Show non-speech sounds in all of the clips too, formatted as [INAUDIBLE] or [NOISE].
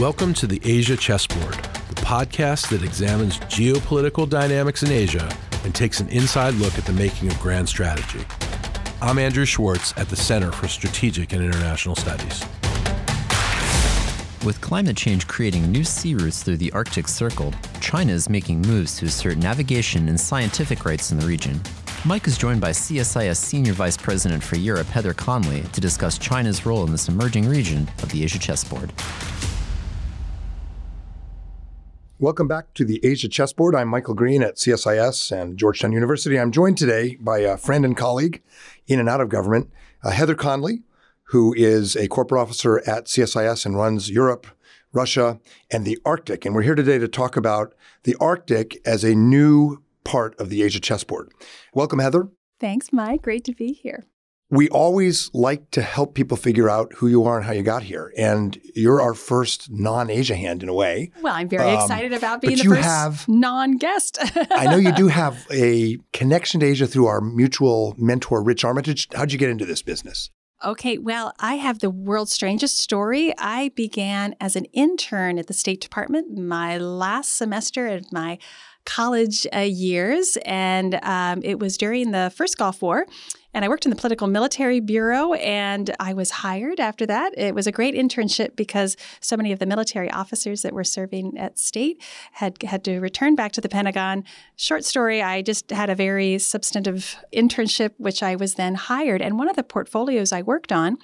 Welcome to the Asia Chessboard, the podcast that examines geopolitical dynamics in Asia and takes an inside look at the making of grand strategy. I'm Andrew Schwartz at the Center for Strategic and International Studies. With climate change creating new sea routes through the Arctic Circle, China is making moves to assert navigation and scientific rights in the region. Mike is joined by CSIS Senior Vice President for Europe, Heather Conley, to discuss China's role in this emerging region of the Asia chessboard. Welcome back to the Asia Chessboard. I'm Michael Green at CSIS and Georgetown University. I'm joined today by a friend and colleague in and out of government, uh, Heather Conley, who is a corporate officer at CSIS and runs Europe, Russia, and the Arctic. And we're here today to talk about the Arctic as a new part of the Asia chessboard. Welcome, Heather. Thanks, Mike. Great to be here we always like to help people figure out who you are and how you got here. And you're our first non-Asia hand in a way. Well, I'm very um, excited about being the first have, non-guest. I know you do [LAUGHS] have a connection to Asia through our mutual mentor, Rich Armitage. How'd you get into this business? Okay, well, I have the world's strangest story. I began as an intern at the State Department my last semester of my college uh, years, and um, it was during the first Gulf War. And I worked in the political military bureau, and I was hired after that. It was a great internship because so many of the military officers that were serving at state had had to return back to the Pentagon. Short story: I just had a very substantive internship, which I was then hired. And one of the portfolios I worked on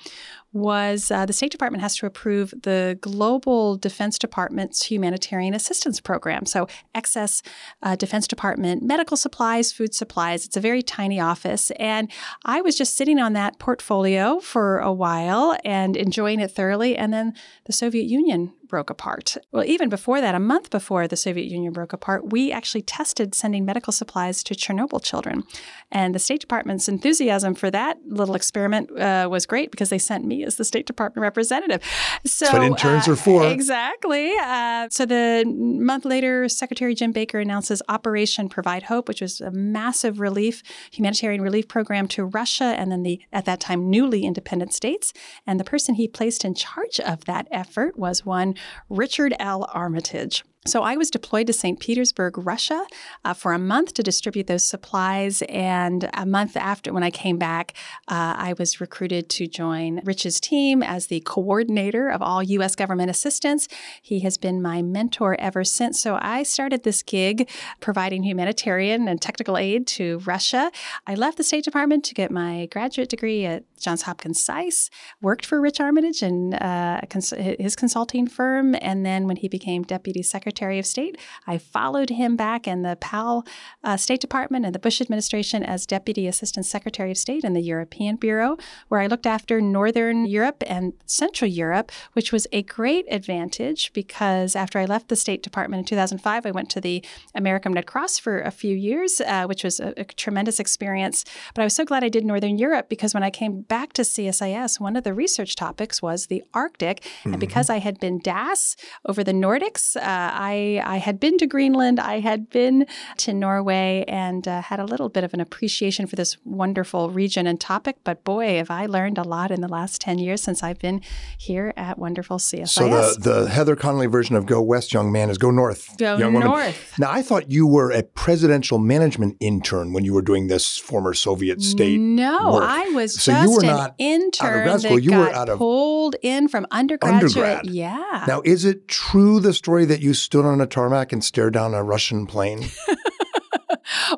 was uh, the State Department has to approve the Global Defense Department's humanitarian assistance program. So, excess uh, Defense Department medical supplies, food supplies. It's a very tiny office. And I was just sitting on that portfolio for a while and enjoying it thoroughly. And then the Soviet Union broke apart. Well, even before that, a month before the Soviet Union broke apart, we actually tested sending medical supplies to Chernobyl children. And the State Department's enthusiasm for that little experiment uh, was great because they sent me as the State Department representative. So That's what interns uh, are for. Exactly. Uh, so the month later, Secretary Jim Baker announces Operation Provide Hope, which was a massive relief, humanitarian relief program to Russia and then the, at that time, newly independent states. And the person he placed in charge of that effort was one Richard L. Armitage. So I was deployed to St. Petersburg, Russia, uh, for a month to distribute those supplies. And a month after, when I came back, uh, I was recruited to join Rich's team as the coordinator of all U.S. government assistance. He has been my mentor ever since. So I started this gig providing humanitarian and technical aid to Russia. I left the State Department to get my graduate degree at Johns Hopkins SAIS, worked for Rich Armitage and uh, cons- his consulting firm. And then when he became deputy secretary, Secretary of State. I followed him back in the Powell uh, State Department and the Bush administration as Deputy Assistant Secretary of State in the European Bureau, where I looked after Northern Europe and Central Europe, which was a great advantage because after I left the State Department in 2005, I went to the American Red Cross for a few years, uh, which was a, a tremendous experience. But I was so glad I did Northern Europe because when I came back to CSIS, one of the research topics was the Arctic. Mm-hmm. And because I had been DAS over the Nordics, uh, I, I had been to Greenland, I had been to Norway, and uh, had a little bit of an appreciation for this wonderful region and topic. But boy, have I learned a lot in the last 10 years since I've been here at wonderful CSIS. So the, the Heather Conley version of Go West, Young Man is Go North. Go young North. Woman. Now, I thought you were a presidential management intern when you were doing this former Soviet state. No, work. I was so just you were an not intern out of school. that you got were out of pulled in from undergraduate. Undergrad. Yeah. Now, is it true the story that you stood on a tarmac and stared down a Russian plane? [LAUGHS]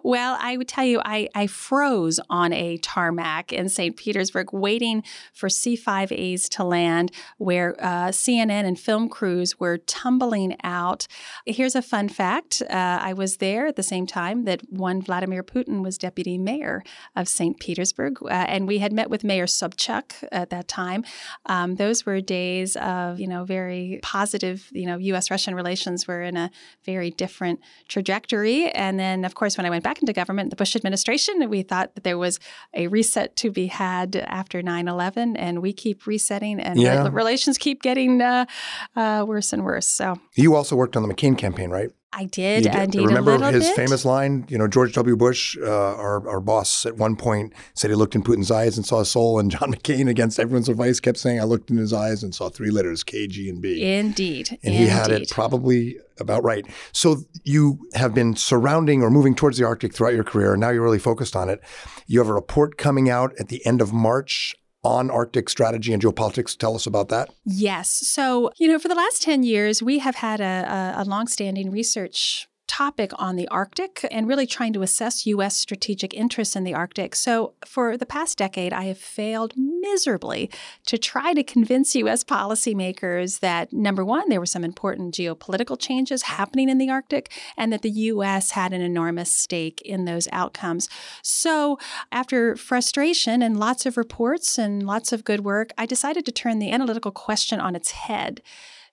well, I would tell you, I, I froze on a tarmac in St. Petersburg waiting for C5As to land, where uh, CNN and film crews were tumbling out. Here's a fun fact uh, I was there at the same time that one Vladimir Putin was deputy mayor of St. Petersburg, uh, and we had met with Mayor Sobchak at that time. Um, those were days of, you know, very positive, you know, U.S. Russian relations were in a very different trajectory. And then, of course, when I went back into government, the Bush administration, we thought that there was a reset to be had after 9 11, and we keep resetting, and yeah. relations keep getting uh, uh, worse and worse. So you also worked on the McCain campaign, right? I did, And You did. indeed. Remember his bit. famous line? You know, George W. Bush, uh, our, our boss, at one point said he looked in Putin's eyes and saw a soul. And [LAUGHS] John McCain, against everyone's advice, kept saying, I looked in his eyes and saw three letters, K, G, and B. Indeed. and he had it probably about right. So you have been surrounding or moving towards the Arctic throughout your career, and now you're really focused on it. You have a report coming out at the end of March on Arctic strategy and geopolitics. Tell us about that. Yes. So, you know, for the last 10 years, we have had a, a, a longstanding research topic on the Arctic and really trying to assess U.S. strategic interests in the Arctic. So, for the past decade, I have failed miserably to try to convince U.S. policymakers that number one, there were some important geopolitical changes happening in the Arctic and that the U.S. had an enormous stake in those outcomes. So, after frustration and lots of reports and lots of good work, I decided to turn the analytical question on its head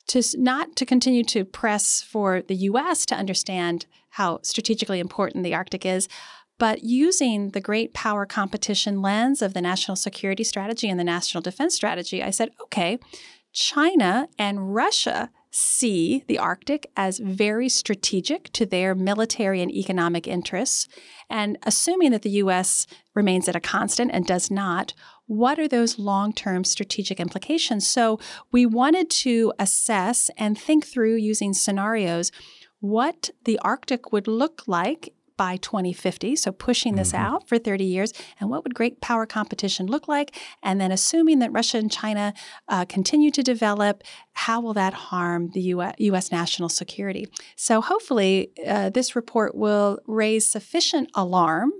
to not to continue to press for the US to understand how strategically important the Arctic is, but using the great power competition lens of the national security strategy and the national defense strategy, I said, okay, China and Russia see the Arctic as very strategic to their military and economic interests. And assuming that the US remains at a constant and does not, what are those long term strategic implications? So we wanted to assess and think through using scenarios what the Arctic would look like by 2050, so pushing this out for 30 years, and what would great power competition look like? And then assuming that Russia and China uh, continue to develop, how will that harm the US, US national security? So hopefully, uh, this report will raise sufficient alarm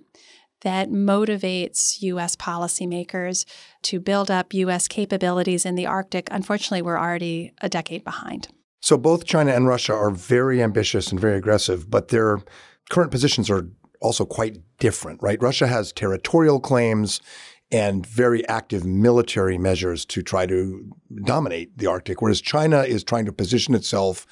that motivates US policymakers to build up US capabilities in the Arctic. Unfortunately, we're already a decade behind. So both China and Russia are very ambitious and very aggressive, but their current positions are also quite different, right? Russia has territorial claims and very active military measures to try to dominate the Arctic, whereas China is trying to position itself,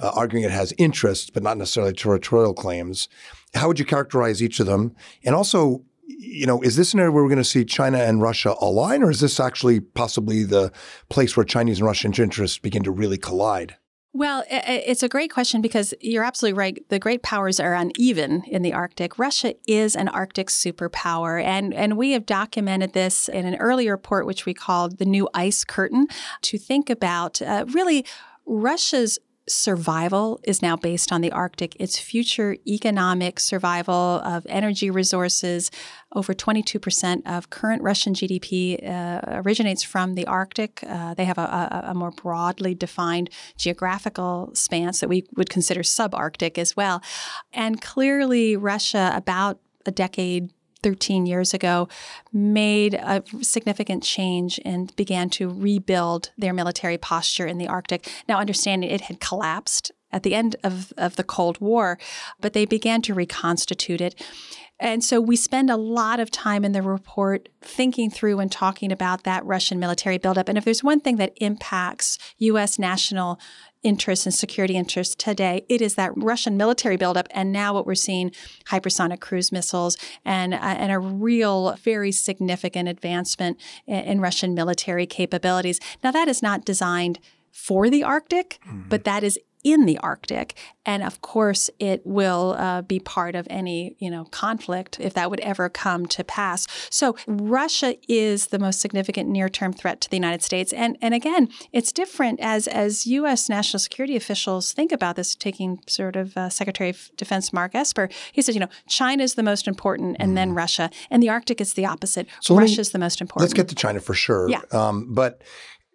uh, arguing it has interests, but not necessarily territorial claims. How would you characterize each of them? And also, you know, is this an area where we're going to see China and Russia align, or is this actually possibly the place where Chinese and Russian interests begin to really collide? Well, it's a great question because you're absolutely right. The great powers are uneven in the Arctic. Russia is an Arctic superpower, and, and we have documented this in an earlier report, which we called the New Ice Curtain, to think about uh, really Russia's survival is now based on the Arctic. Its future economic survival of energy resources, over 22% of current Russian GDP uh, originates from the Arctic. Uh, they have a, a, a more broadly defined geographical span that we would consider subarctic as well. And clearly, Russia, about a decade 13 years ago, made a significant change and began to rebuild their military posture in the Arctic. Now, understanding it had collapsed at the end of, of the Cold War, but they began to reconstitute it. And so we spend a lot of time in the report thinking through and talking about that Russian military buildup. And if there's one thing that impacts U.S. national interests and security interests today, it is that Russian military buildup. And now what we're seeing hypersonic cruise missiles and, uh, and a real, very significant advancement in, in Russian military capabilities. Now, that is not designed for the Arctic, but that is in the Arctic, and of course, it will uh, be part of any you know conflict if that would ever come to pass. So Russia is the most significant near-term threat to the United States, and and again, it's different as as U.S. national security officials think about this. Taking sort of uh, Secretary of Defense Mark Esper, he says, you know, China is the most important, and then Russia, and the Arctic is the opposite. So Russia is the most important. Let's get to China for sure. Yeah. Um, but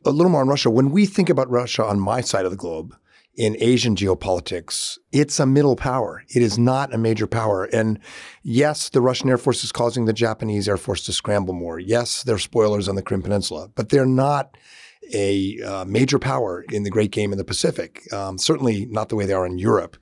a little more on Russia. When we think about Russia on my side of the globe in Asian geopolitics, it's a middle power. It is not a major power. And yes, the Russian Air Force is causing the Japanese Air Force to scramble more. Yes, they're spoilers on the Korean Peninsula, but they're not a uh, major power in the great game in the Pacific. Um, certainly not the way they are in Europe.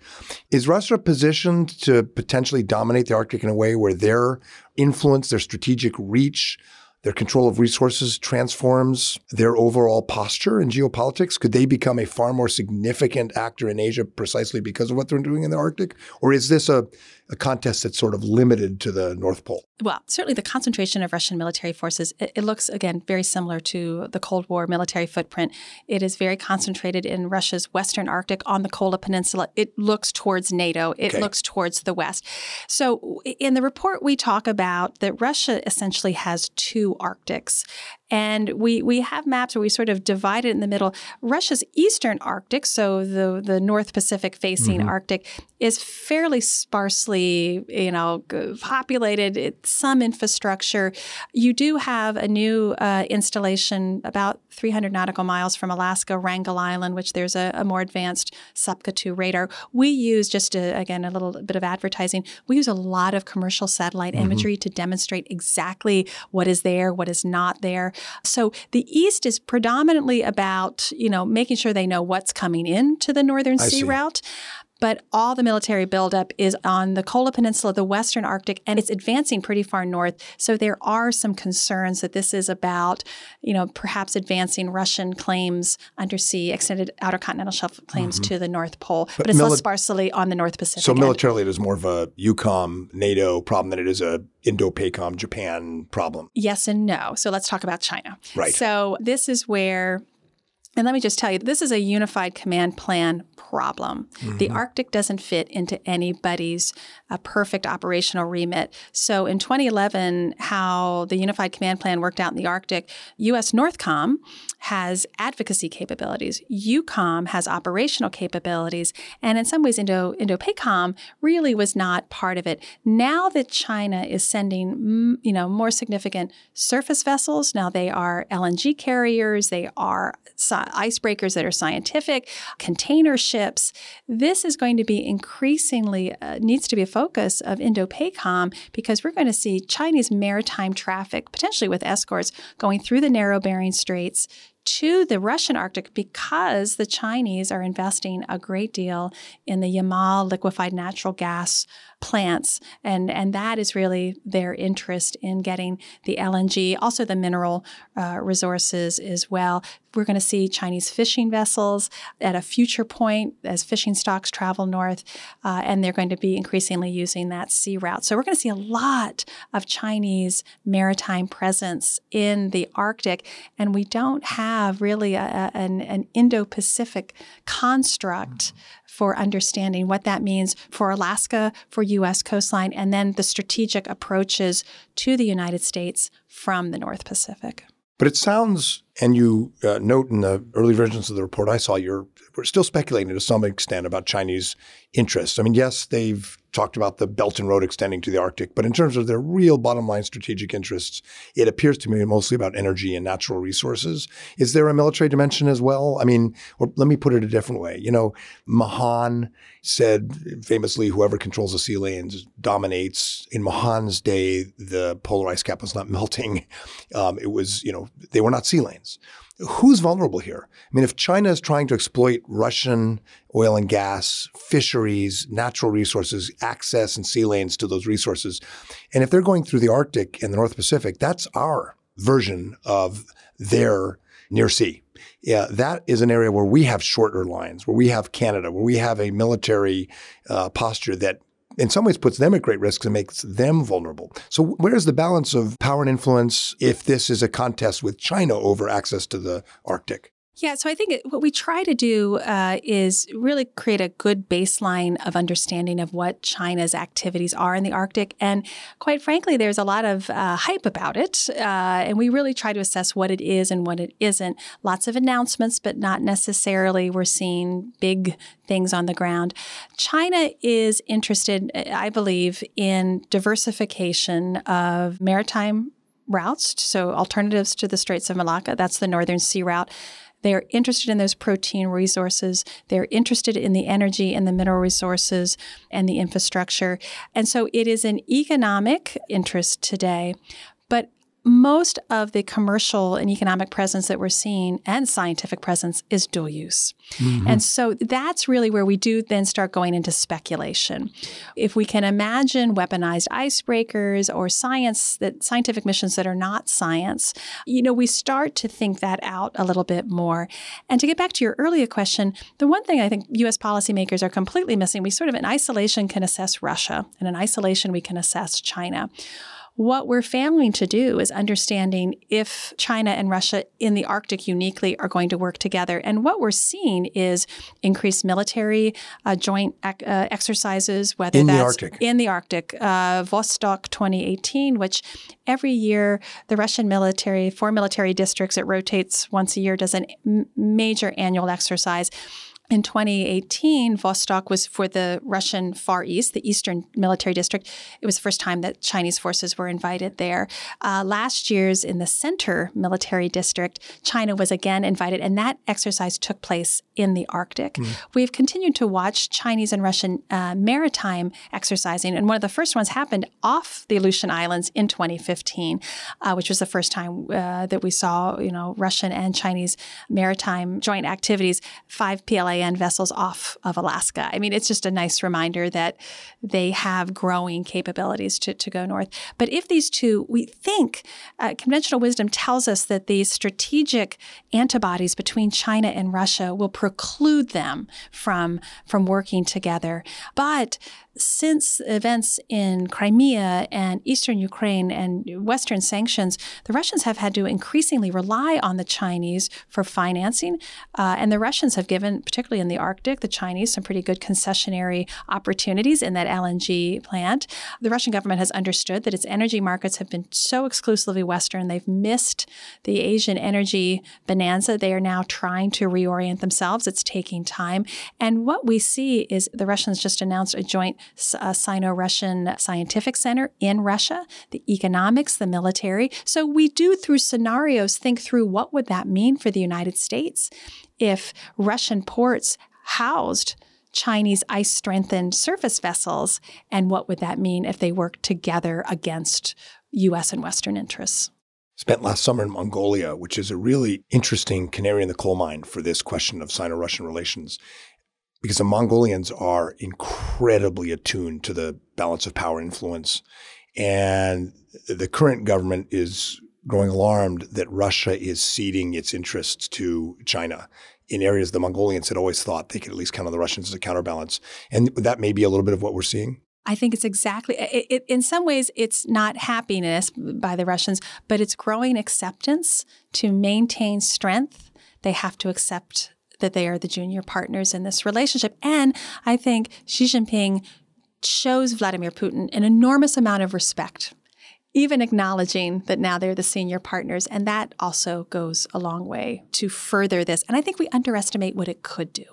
Is Russia positioned to potentially dominate the Arctic in a way where their influence, their strategic reach, their control of resources transforms their overall posture in geopolitics? Could they become a far more significant actor in Asia precisely because of what they're doing in the Arctic? Or is this a, a contest that's sort of limited to the North Pole? Well, certainly the concentration of Russian military forces, it, it, looks, again, very similar to the Cold War military footprint. It is very concentrated in Russia's Western Arctic on the Kola Peninsula. It looks towards NATO, it okay. looks towards the West. So in the report, we talk about that Russia essentially has two Arctics. And we, we have maps where we sort of divide it in the middle. Russia's eastern Arctic, so the, the North Pacific facing mm-hmm. Arctic, is fairly sparsely, you know, populated. It's some infrastructure. You do have a new uh, installation about 300 nautical miles from Alaska, Wrangel Island, which there's a, a more advanced Sopka 2 radar. We use just a, again a little bit of advertising. We use a lot of commercial satellite mm-hmm. imagery to demonstrate exactly what is there, what is not there. So the East is predominantly about, you know, making sure they know what's coming into the Northern Sea route but all the military buildup is on the Kola Peninsula, the Western Arctic, and it's advancing pretty far north. So there are some concerns that this is about, you know, perhaps advancing Russian claims undersea, extended outer continental shelf claims mm-hmm. to the North Pole, but, but it's mili- less sparsely on the North Pacific. So end. militarily, it is more of a EUCOM NATO problem than it is a Indo-PACOM Japan problem. Yes and no. So let's talk about China. Right. So this is where and let me just tell you, this is a unified command plan problem. Mm-hmm. The Arctic doesn't fit into anybody's uh, perfect operational remit. So in 2011, how the Unified Command Plan worked out in the Arctic, U.S. NORTHCOM has advocacy capabilities. EUCOM has operational capabilities, and in some ways, Indo Indo-PACOM really was not part of it. Now that China is sending, you know, more significant surface vessels, now they are LNG carriers, they are icebreakers that are scientific, container ships. This is going to be increasingly uh, needs to be a focus of Indo-PACOM because we're going to see Chinese maritime traffic potentially with escorts going through the narrow Bering Straits to the Russian Arctic because the Chinese are investing a great deal in the Yamal liquefied natural gas plants. And, and that is really their interest in getting the LNG, also the mineral uh, resources as well. We're going to see Chinese fishing vessels at a future point as fishing stocks travel north, uh, and they're going to be increasingly using that sea route. So we're going to see a lot of Chinese maritime presence in the Arctic, and we don't have really a, a, an, an Indo Pacific construct for understanding what that means for Alaska, for U.S. coastline, and then the strategic approaches to the United States from the North Pacific. But it sounds, and you uh, note in the early versions of the report I saw, you're we're still speculating to some extent about Chinese interests. I mean, yes, they've talked about the Belt and Road extending to the Arctic, but in terms of their real bottom line strategic interests, it appears to me mostly about energy and natural resources. Is there a military dimension as well? I mean, or let me put it a different way. You know, Mahan said famously, whoever controls the sea lanes dominates. In Mahan's day, the polar ice cap was not [LAUGHS] melting. Um, it was, you know, they were not sea lanes who's vulnerable here? I mean, if China is trying to exploit Russian oil and gas, fisheries, natural resources, access and sea lanes to those resources, and if they're going through the Arctic and the North Pacific, that's our version of their near sea. Yeah, that is an area where we have shorter lines, where we have Canada, where we have a military uh, posture that in some ways puts them at great risk and makes them vulnerable. So where's the balance of power and influence if this is a contest with China over access to the Arctic? Yeah, so I think what we try to do uh, is really create a good baseline of understanding of what China's activities are in the Arctic. And quite frankly, there's a lot of uh, hype about it. Uh, and we really try to assess what it is and what it isn't. Lots of announcements, but not necessarily we're seeing big things on the ground. China is interested, I believe, in diversification of maritime routes, so alternatives to the Straits of Malacca. That's the Northern Sea Route. They're interested in those protein resources. They're interested in the energy and the mineral resources and the infrastructure. And so it is an economic interest today. But most of the commercial and economic presence that we're seeing and scientific presence is dual use. Mm-hmm. And so that's really where we do then start going into speculation. If we can imagine weaponized icebreakers or science that scientific missions that are not science, you know, we start to think that out a little bit more. And to get back to your earlier question, the one thing I think US policymakers are completely missing, we sort of in isolation can assess Russia, and in isolation we can assess China. What we're failing to do is understanding if China and Russia in the Arctic uniquely are going to work together. And what we're seeing is increased military uh, joint uh, exercises, whether in that's the Arctic. in the Arctic. Uh, Vostok 2018, which every year the Russian military, four military districts, it rotates once a year, does a major annual exercise in 2018, Vostok was for the Russian Far East, the Eastern Military District. It was the first time that Chinese forces were invited there. Uh, last year's in the Center Military District, China was again invited, and that exercise took place in the Arctic. Mm. We've continued to watch Chinese and Russian uh, maritime exercising, and one of the first ones happened off the Aleutian Islands in 2015, uh, which was the first time uh, that we saw, you know, Russian and Chinese maritime joint activities. Five PLA land vessels off of Alaska. I mean, it's just a nice reminder that they have growing capabilities to, to go north. But if these two, we think uh, conventional wisdom tells us that these strategic antibodies between China and Russia will preclude them from, from working together. But since events in Crimea and eastern Ukraine and Western sanctions, the Russians have had to increasingly rely on the Chinese for financing. Uh, and the Russians have given, particularly in the Arctic, the Chinese some pretty good concessionary opportunities in that LNG plant. The Russian government has understood that its energy markets have been so exclusively Western, they've missed the Asian energy bonanza. They are now trying to reorient themselves. It's taking time. And what we see is the Russians just announced a joint a uh, Sino Russian Scientific Center in Russia, the economics, the military. So we do, through scenarios, think through what would that mean for the United States if Russian ports housed Chinese ice strengthened surface vessels, and what would that mean if they worked together against U.S. and Western interests? Spent last summer in Mongolia, which is a really interesting canary in the coal mine for this question of Sino Russian relations because the Mongolians are incredibly attuned to the balance of power influence. And the current government is growing alarmed that Russia is ceding its interests to China in areas the Mongolians had always thought they could at least count on the Russians as a counterbalance. And that may be a little bit of what we're seeing. I think it's exactly, it, it, in some ways, it's not happiness by the Russians, but it's growing acceptance to maintain strength. They have to accept that they are the junior partners in this relationship. And I think Xi Jinping shows Vladimir Putin an enormous amount of respect, even acknowledging that now they're the senior partners. And that also goes a long way to further this. And I think we underestimate what it could do.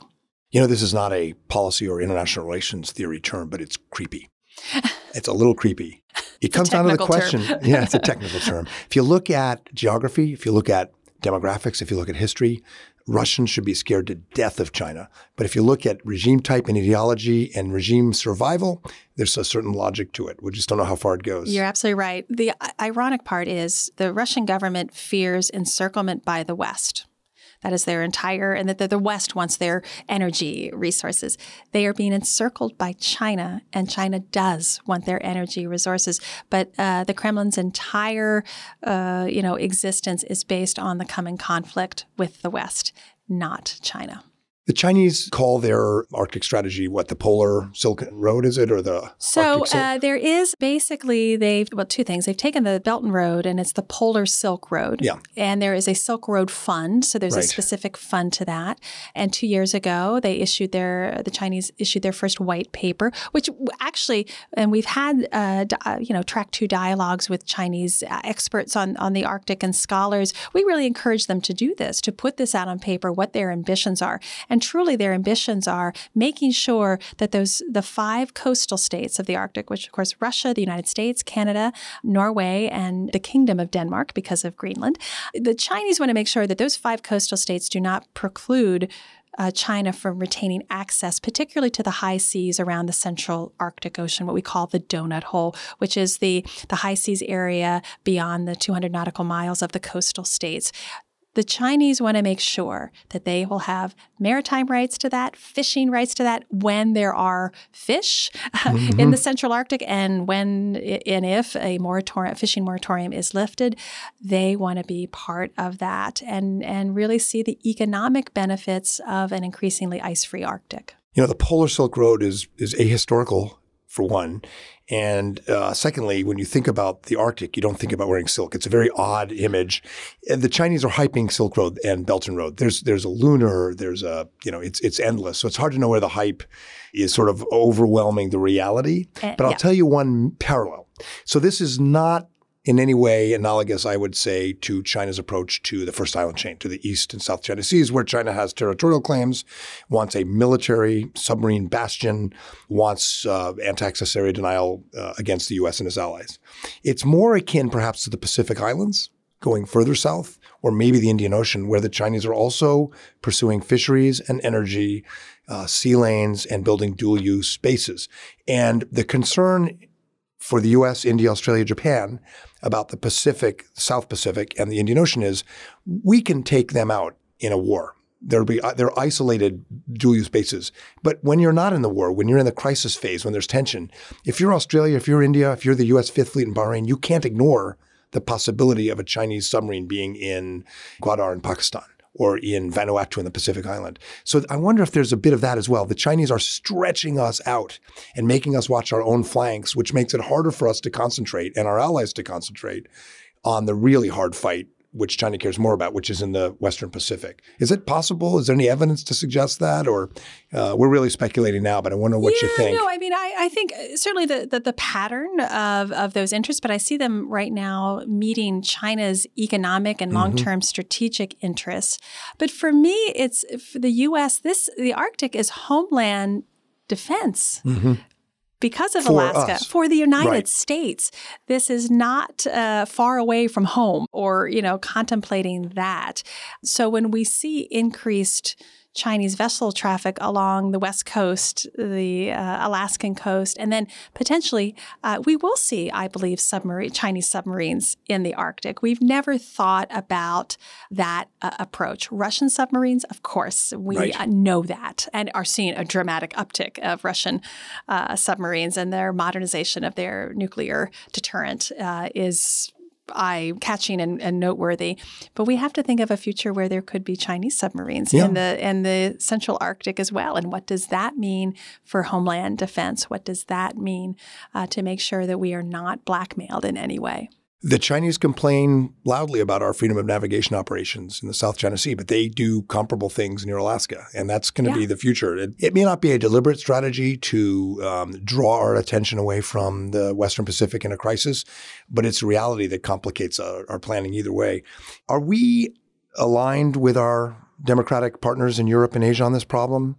You know, this is not a policy or international relations theory term, but it's creepy. [LAUGHS] It's a little creepy. It comes down to the question. yeah, it's a [LAUGHS] technical term. If you look at geography, if you look at demographics, if you look at history, Russians should be scared to death of China. But if you look at regime type and ideology and regime survival, there's a certain logic to it. We just don't know how far it goes. You're absolutely right. The ironic part is the Russian government fears encirclement by the West. That is their entire, and that the West wants their energy resources. They are being encircled by China, and China does want their energy resources. But uh, the Kremlin's entire, uh, you know, existence is based on the coming conflict with the West, not China. The Chinese call their Arctic strategy what the Polar Silk Road is it or the so uh, there is basically they've well two things. They've taken the Belt and Road and it's the Polar Silk Road. Yeah. And there is a Silk Road Fund so there's right. a specific fund to that. And two years ago they issued their the Chinese issued their first white paper which actually and we've had uh, uh you know track two dialogues with Chinese uh, experts on on the Arctic and scholars. We really encourage them to do this to put this out on paper what their ambitions are And truly, their ambitions are making sure that those the five coastal states of the Arctic, which of course Russia, the United States, Canada, Norway, and the Kingdom of Denmark because of Greenland, the Chinese want to make sure that those five coastal states do not preclude uh, China from retaining access, particularly to the high seas around the central Arctic Ocean, what we call the donut hole, which is the, the high seas area beyond the 200 nautical miles of the coastal states. The Chinese want to make sure that they will have maritime rights to that, fishing rights to that when there are fish mm-hmm. in the Central Arctic and when and if a moratorium, fishing moratorium is lifted, they want to be part of that and and really see the economic benefits of an increasingly ice-free Arctic. You know, the Polar Silk Road is is ahistorical for one. And uh, secondly, when you think about the Arctic, you don't think about wearing silk. It's a very odd image. And the Chinese are hyping Silk Road and Belt and Road. There's there's a lunar. There's a you know it's it's endless. So it's hard to know where the hype is sort of overwhelming the reality. Uh, but I'll yeah. tell you one parallel. So this is not in any way analogous, I would say, to China's approach to the first island chain, to the East and South China Seas, where China has territorial claims, wants a military submarine bastion, wants uh, anti-access area denial uh, against the U.S. and its allies. It's more akin, perhaps, to the Pacific Islands, going further south, or maybe the Indian Ocean, where the Chinese are also pursuing fisheries and energy, uh, sea lanes, and building dual-use spaces. And the concern for the US, India, Australia, Japan about the Pacific, South Pacific, and the Indian Ocean is we can take them out in a war. There'll be uh, they're isolated dual use bases. But when you're not in the war, when you're in the crisis phase, when there's tension, if you're Australia, if you're India, if you're the US Fifth Fleet in Bahrain, you can't ignore the possibility of a Chinese submarine being in Gwadar in Pakistan or in Vanuatu in the Pacific Island. So I wonder if there's a bit of that as well. The Chinese are stretching us out and making us watch our own flanks, which makes it harder for us to concentrate and our allies to concentrate on the really hard fight which China cares more about, which is in the Western Pacific. Is it possible? Is there any evidence to suggest that, or uh, we're really speculating now? But I wonder what yeah, you think. No, I mean, I, I think uh, certainly the, the, the pattern of of those interests, but I see them right now meeting China's economic and long term mm-hmm. strategic interests. But for me, it's for the U.S. This the Arctic is homeland defense. Mm-hmm because of for Alaska us. for the United right. States. This is not uh, far away from home or, you know, contemplating that. So when we see increased Chinese vessel traffic along the west coast, the uh, Alaskan coast, and then potentially uh, we will see, I believe, submarine Chinese submarines in the Arctic. We've never thought about that uh, approach. Russian submarines, of course, we right. Uh, know that and are seeing a dramatic uptick of Russian uh, submarines and their modernization of their nuclear deterrent uh, is eye catching and, and, noteworthy. But we have to think of a future where there could be Chinese submarines yeah. in the in the Central Arctic as well. And what does that mean for homeland defense? What does that mean uh, to make sure that we are not blackmailed in any way? The Chinese complain loudly about our freedom of navigation operations in the South China Sea, but they do comparable things near Alaska, and that's going to yeah. be the future. It, it, may not be a deliberate strategy to um, draw our attention away from the Western Pacific in a crisis, but it's a reality that complicates our, our planning either way. Are we aligned with our democratic partners in Europe and Asia on this problem?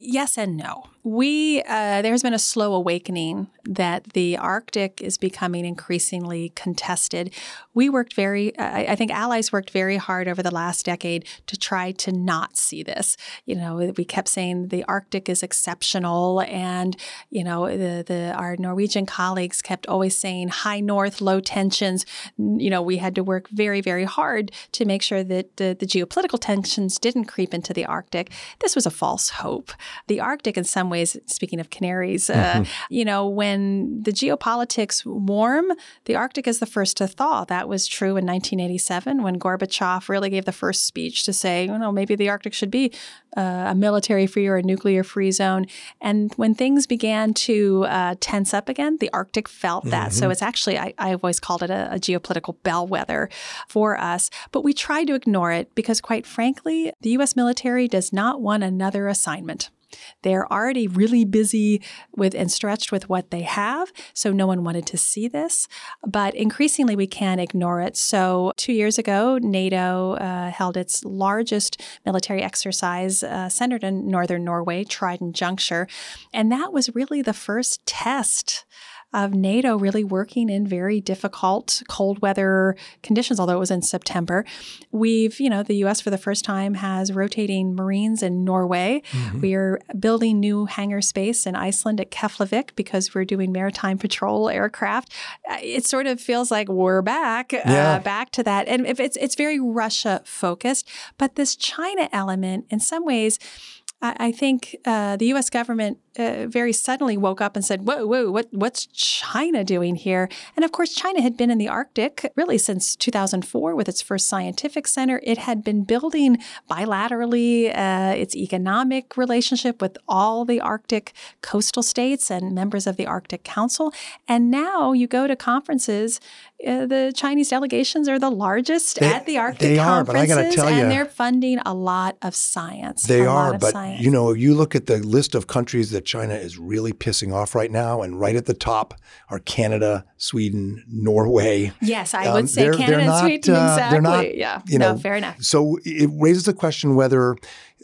Yes and no we uh, there's been a slow awakening that the Arctic is becoming increasingly contested. We worked very, uh, I think allies worked very hard over the last decade to try to not see this. You know, we kept saying the Arctic is exceptional, and you know, the, the our Norwegian colleagues kept always saying high north, low tensions. You know, we had to work very, very hard to make sure that the, the geopolitical tensions didn't creep into the Arctic. This was a false hope. The Arctic, in some ways, speaking of canaries, uh, mm-hmm. you know, when the geopolitics warm, the Arctic is the first to thaw. That was true in 1987 when Gorbachev really gave the first speech to say, you know, maybe the Arctic should be uh, a military free or a nuclear free zone. And when things began to uh, tense up again, the Arctic felt that. Mm-hmm. So it's actually, I, have always called it a, a geopolitical bellwether for us. But we try to ignore it because, quite frankly, the U.S. military does not want another assignment. They're already really busy with and stretched with what they have, so no one wanted to see this. But increasingly, we can't ignore it. So, two years ago, NATO uh, held its largest military exercise uh, centered in northern Norway, Trident Juncture. And that was really the first test of NATO really working in very difficult cold weather conditions, although it was in September. We've, you know, the US for the first time has rotating Marines in Norway. Mm-hmm. We are building new hangar space in Iceland at Keflavik because we're doing maritime patrol aircraft. It sort of feels like we're back, uh, yeah. uh, back to that. And if it's, it's very Russia focused, but this China element, in some ways, I, think uh, the U.S. government uh, very suddenly woke up and said, "Whoa, whoa, what, what's China doing here?" And of course, China had been in the Arctic really since 2004 with its first scientific center. It had been building bilaterally uh, its economic relationship with all the Arctic coastal states and members of the Arctic Council. And now you go to conferences uh, the Chinese delegations are the largest they, at the Arctic they are, but I got to tell you, and they're funding a lot of science. They are, but science. you know, you look at the list of countries that China is really pissing off right now, and right at the top are Canada, Sweden, Norway. Yes, I um, would say Canada and Sweden. Uh, exactly. They're not, yeah. You know, no, fair enough. So it raises the question whether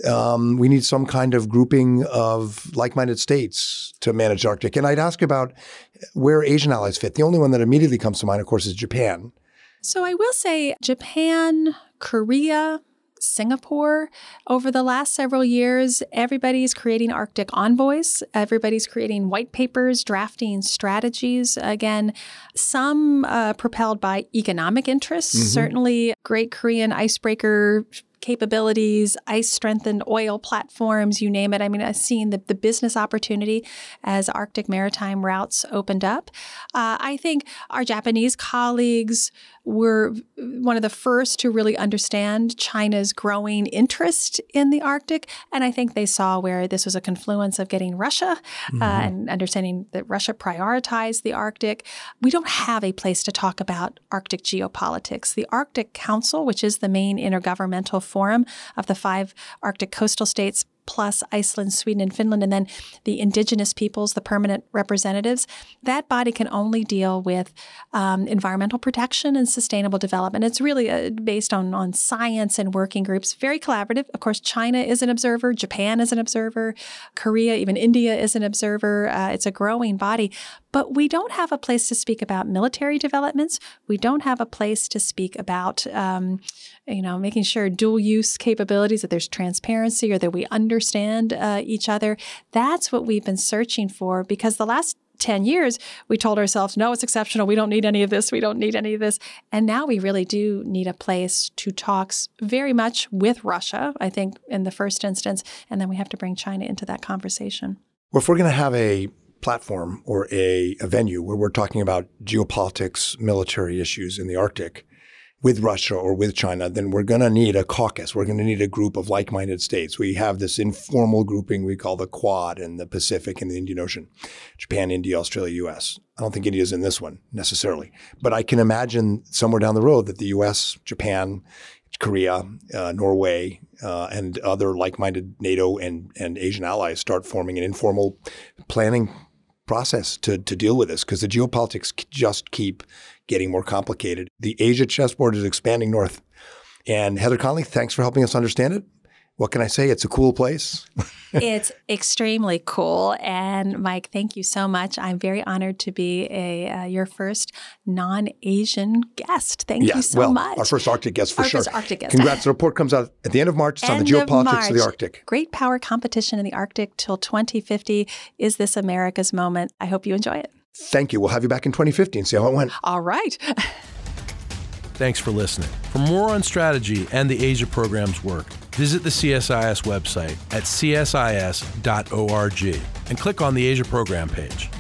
um, we need some kind of grouping of like-minded states to manage Arctic. And I'd ask about where Asian allies fit. The only one that immediately comes to mind, of course, is Japan. So I will say Japan, Korea, Singapore. Over the last several years, everybody's creating Arctic envoys, everybody's creating white papers, drafting strategies. Again, some uh, propelled by economic interests. Mm-hmm. Certainly, Great Korean Icebreaker capabilities, ice strengthened oil platforms, you name it. I mean, I've seen the, the business opportunity as Arctic maritime routes opened up. Uh, I think our Japanese colleagues were one of the first to really understand China's growing interest in the Arctic. And I think they saw where this was a confluence of getting Russia uh, mm-hmm. uh, and understanding that Russia prioritized the Arctic. We don't have a place to talk about Arctic geopolitics. The Arctic Council, which is the main intergovernmental forum of the five Arctic coastal states, plus Iceland, Sweden, and Finland, and then the indigenous peoples, the permanent representatives, that body can only deal with um, environmental protection and sustainable development. It's really uh, based on, on science and working groups, very collaborative. Of course, China is an observer, Japan is an observer, Korea, even India is an observer. Uh, it's a growing body. But we don't have a place to speak about military developments. We don't have a place to speak about, um, you know, making sure dual use capabilities, that there's transparency or that we understand uh, each other. That's what we've been searching for because the last 10 years, we told ourselves, no, it's exceptional. We don't need any of this. We don't need any of this. And now we really do need a place to talk very much with Russia, I think, in the first instance. And then we have to bring China into that conversation. Well, if we're going to have a platform or a, a venue where we're talking about geopolitics, military issues in the Arctic with Russia or with China, then we're going to need a caucus. We're going to need a group of like minded states. We have this informal grouping we call the Quad in the Pacific and the Indian Ocean Japan, India, Australia, US. I don't think India's in this one necessarily, but I can imagine somewhere down the road that the US, Japan, Korea, uh, Norway, uh, and other like-minded NATO and, and Asian allies start forming an informal planning process to, to deal with this because the geopolitics just keep getting more complicated. The Asia chessboard is expanding north. And Heather Conley, thanks for helping us understand it what can I say? It's a cool place. [LAUGHS] it's extremely cool. And Mike, thank you so much. I'm very honored to be a uh, your first non-Asian guest. Thank yeah, you so well, much. Our first Arctic guest for our sure. First Arctic guest. Congrats. the report comes out at the end of March. It's end on the geopolitics of, of the Arctic. Great power competition in the Arctic till 2050. Is this America's moment? I hope you enjoy it. Thank you. We'll have you back in 2050 and see how it went. All right. [LAUGHS] Thanks for listening. For more on strategy and the Asia program's work, visit the CSIS website at csis.org and click on the Asia program page.